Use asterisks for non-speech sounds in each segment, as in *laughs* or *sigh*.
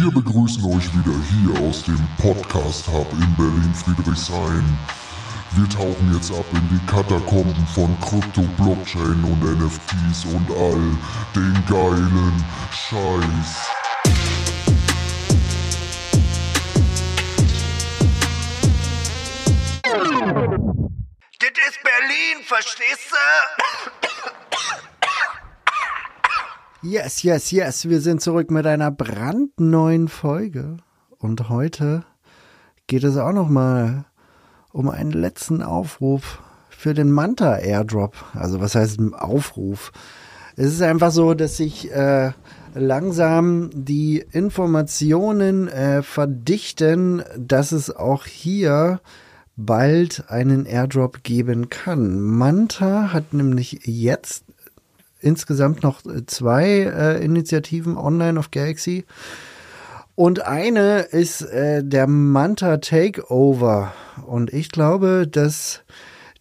Wir begrüßen euch wieder hier aus dem Podcast Hub in Berlin-Friedrichshain. Wir tauchen jetzt ab in die Katakomben von Krypto, Blockchain und NFTs und all den geilen Scheiß. Das ist Berlin, verstehst du? Yes, yes, yes. Wir sind zurück mit einer brandneuen Folge. Und heute geht es auch nochmal um einen letzten Aufruf für den Manta Airdrop. Also was heißt ein Aufruf? Es ist einfach so, dass sich äh, langsam die Informationen äh, verdichten, dass es auch hier bald einen Airdrop geben kann. Manta hat nämlich jetzt insgesamt noch zwei äh, Initiativen online auf Galaxy. Und eine ist äh, der Manta Takeover. Und ich glaube, dass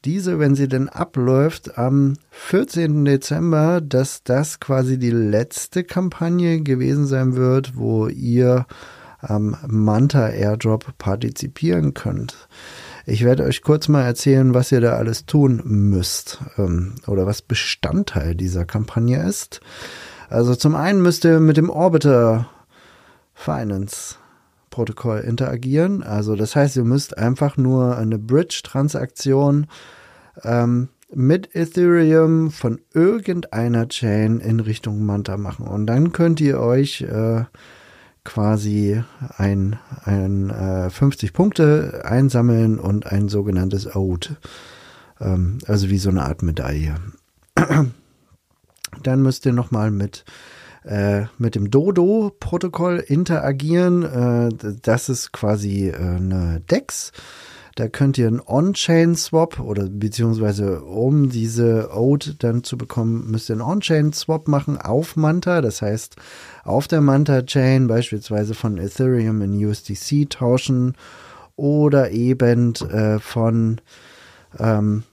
diese, wenn sie denn abläuft, am 14. Dezember, dass das quasi die letzte Kampagne gewesen sein wird, wo ihr am Manta Airdrop partizipieren könnt. Ich werde euch kurz mal erzählen, was ihr da alles tun müsst ähm, oder was Bestandteil dieser Kampagne ist. Also zum einen müsst ihr mit dem Orbiter Finance Protokoll interagieren. Also das heißt, ihr müsst einfach nur eine Bridge-Transaktion ähm, mit Ethereum von irgendeiner Chain in Richtung Manta machen. Und dann könnt ihr euch äh, quasi ein, ein äh, 50 Punkte einsammeln und ein sogenanntes Ode. Ähm, also wie so eine Art Medaille. *clears throat* Dann müsst ihr nochmal mit äh, mit dem Dodo-Protokoll interagieren. Äh, das ist quasi äh, eine DEX. Da könnt ihr einen On-Chain-Swap oder beziehungsweise um diese Ode dann zu bekommen, müsst ihr einen On-Chain-Swap machen auf Manta. Das heißt, auf der Manta-Chain beispielsweise von Ethereum in USDC tauschen oder eben äh, von ähm,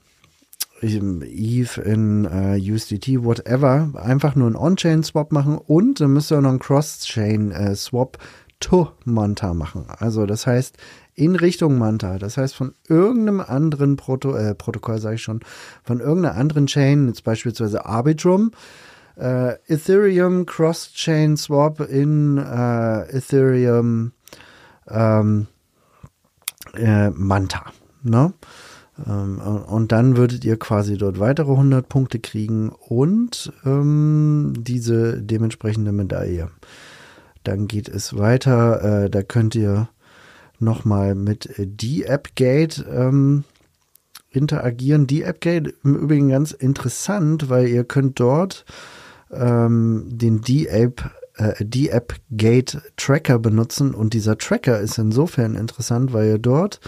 Eve in äh, USDT, whatever, einfach nur einen On-Chain-Swap machen und dann müsst ihr auch noch einen Cross-Chain-Swap to Manta machen. Also das heißt in Richtung Manta. Das heißt von irgendeinem anderen Proto äh, Protokoll, sage ich schon, von irgendeiner anderen Chain, jetzt beispielsweise Arbitrum, äh, Ethereum Cross-Chain Swap in äh, Ethereum ähm, äh, Manta. Ne? Ähm, und dann würdet ihr quasi dort weitere 100 Punkte kriegen und ähm, diese dementsprechende Medaille. Dann geht es weiter. Äh, da könnt ihr nochmal mit D-App-Gate ähm, interagieren. D-App-Gate im Übrigen ganz interessant, weil ihr könnt dort ähm, den D-App äh, D-App-Gate Tracker benutzen und dieser Tracker ist insofern interessant, weil ihr dort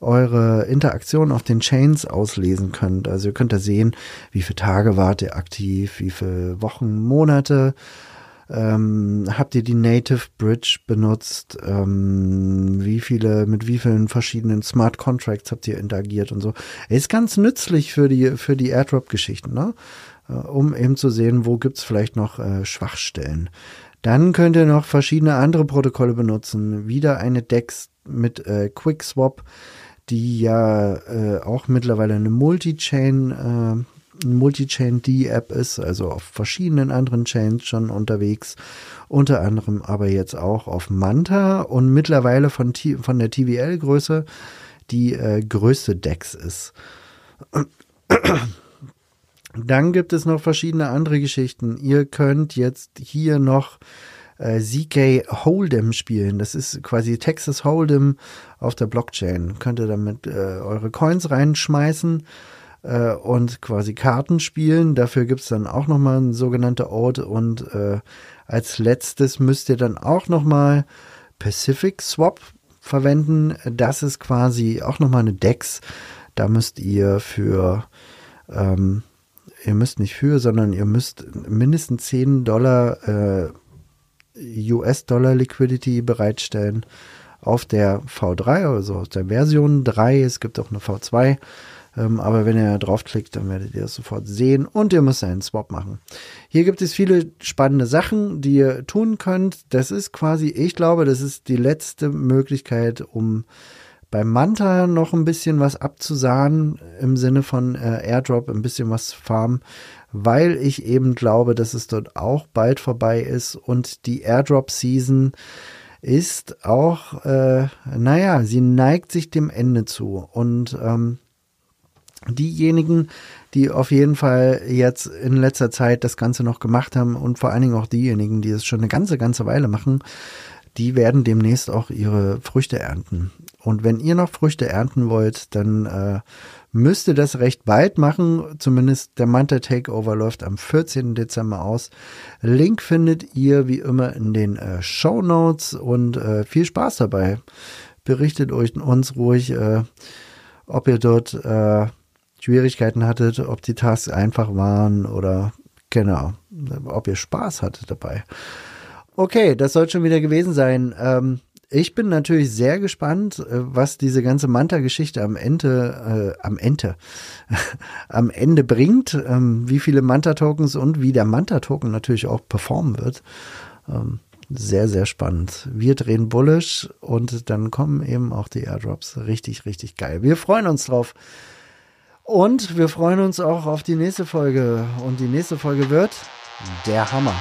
eure Interaktion auf den Chains auslesen könnt. Also ihr könnt da sehen, wie viele Tage wart ihr aktiv, wie viele Wochen, Monate. Ähm, habt ihr die Native Bridge benutzt? Ähm, wie viele, mit wie vielen verschiedenen Smart Contracts habt ihr interagiert und so? Ist ganz nützlich für die, für die Airdrop-Geschichten, ne? Äh, um eben zu sehen, wo gibt's vielleicht noch äh, Schwachstellen. Dann könnt ihr noch verschiedene andere Protokolle benutzen. Wieder eine DEX mit äh, QuickSwap die ja äh, auch mittlerweile eine Multi-Chain, äh, Multi-Chain-D-App ist, also auf verschiedenen anderen Chains schon unterwegs, unter anderem aber jetzt auch auf Manta und mittlerweile von, T von der TVL-Größe die äh, größte DEX ist. *clears throat* Dann gibt es noch verschiedene andere Geschichten. Ihr könnt jetzt hier noch äh, ZK Hold'em spielen. Das ist quasi Texas Hold'em auf der Blockchain. Könnt ihr damit äh, eure Coins reinschmeißen äh, und quasi Karten spielen. Dafür gibt's dann auch nochmal ein sogenannter Ode und äh, als letztes müsst ihr dann auch nochmal Pacific Swap verwenden. Das ist quasi auch nochmal eine DEX. Da müsst ihr für ähm, ihr müsst nicht für, sondern ihr müsst mindestens 10 Dollar äh, US-Dollar Liquidity bereitstellen auf der V3, also auf der Version 3. Es gibt auch eine V2 Ähm, aber wenn ihr draufklickt, dann werdet ihr das sofort sehen und ihr müsst einen Swap machen. Hier gibt es viele spannende Sachen, die ihr tun könnt. Das ist quasi, ich glaube, das ist die letzte Möglichkeit, um beim Manta noch ein bisschen was abzusahen im Sinne von äh, Airdrop, ein bisschen was farmen, weil ich eben glaube, dass es dort auch bald vorbei ist und die Airdrop-Season ist auch, äh, naja, sie neigt sich dem Ende zu. Und ähm, diejenigen, die auf jeden Fall jetzt in letzter Zeit das Ganze noch gemacht haben und vor allen Dingen auch diejenigen, die es schon eine ganze, ganze Weile machen, die werden demnächst auch ihre Früchte ernten. Und wenn ihr noch Früchte ernten wollt, dann äh, müsst ihr das recht bald machen. Zumindest der Manta Takeover läuft am 14. Dezember aus. Link findet ihr wie immer in den äh, Show Notes und äh, viel Spaß dabei. Berichtet euch uns ruhig, äh, ob ihr dort äh, Schwierigkeiten hattet, ob die Tasks einfach waren oder genau, ob ihr Spaß hattet dabei. Okay, das soll schon wieder gewesen sein. Ähm, ich bin natürlich sehr gespannt, äh, was diese ganze Manta-Geschichte am Ende, äh, am Ende, *laughs* am Ende bringt, ähm, wie viele Manta-Tokens und wie der Manta-Token natürlich auch performen wird. Ähm, sehr, sehr spannend. Wir drehen bullish und dann kommen eben auch die Airdrops. Richtig, richtig geil. Wir freuen uns drauf. Und wir freuen uns auch auf die nächste Folge. Und die nächste Folge wird der Hammer.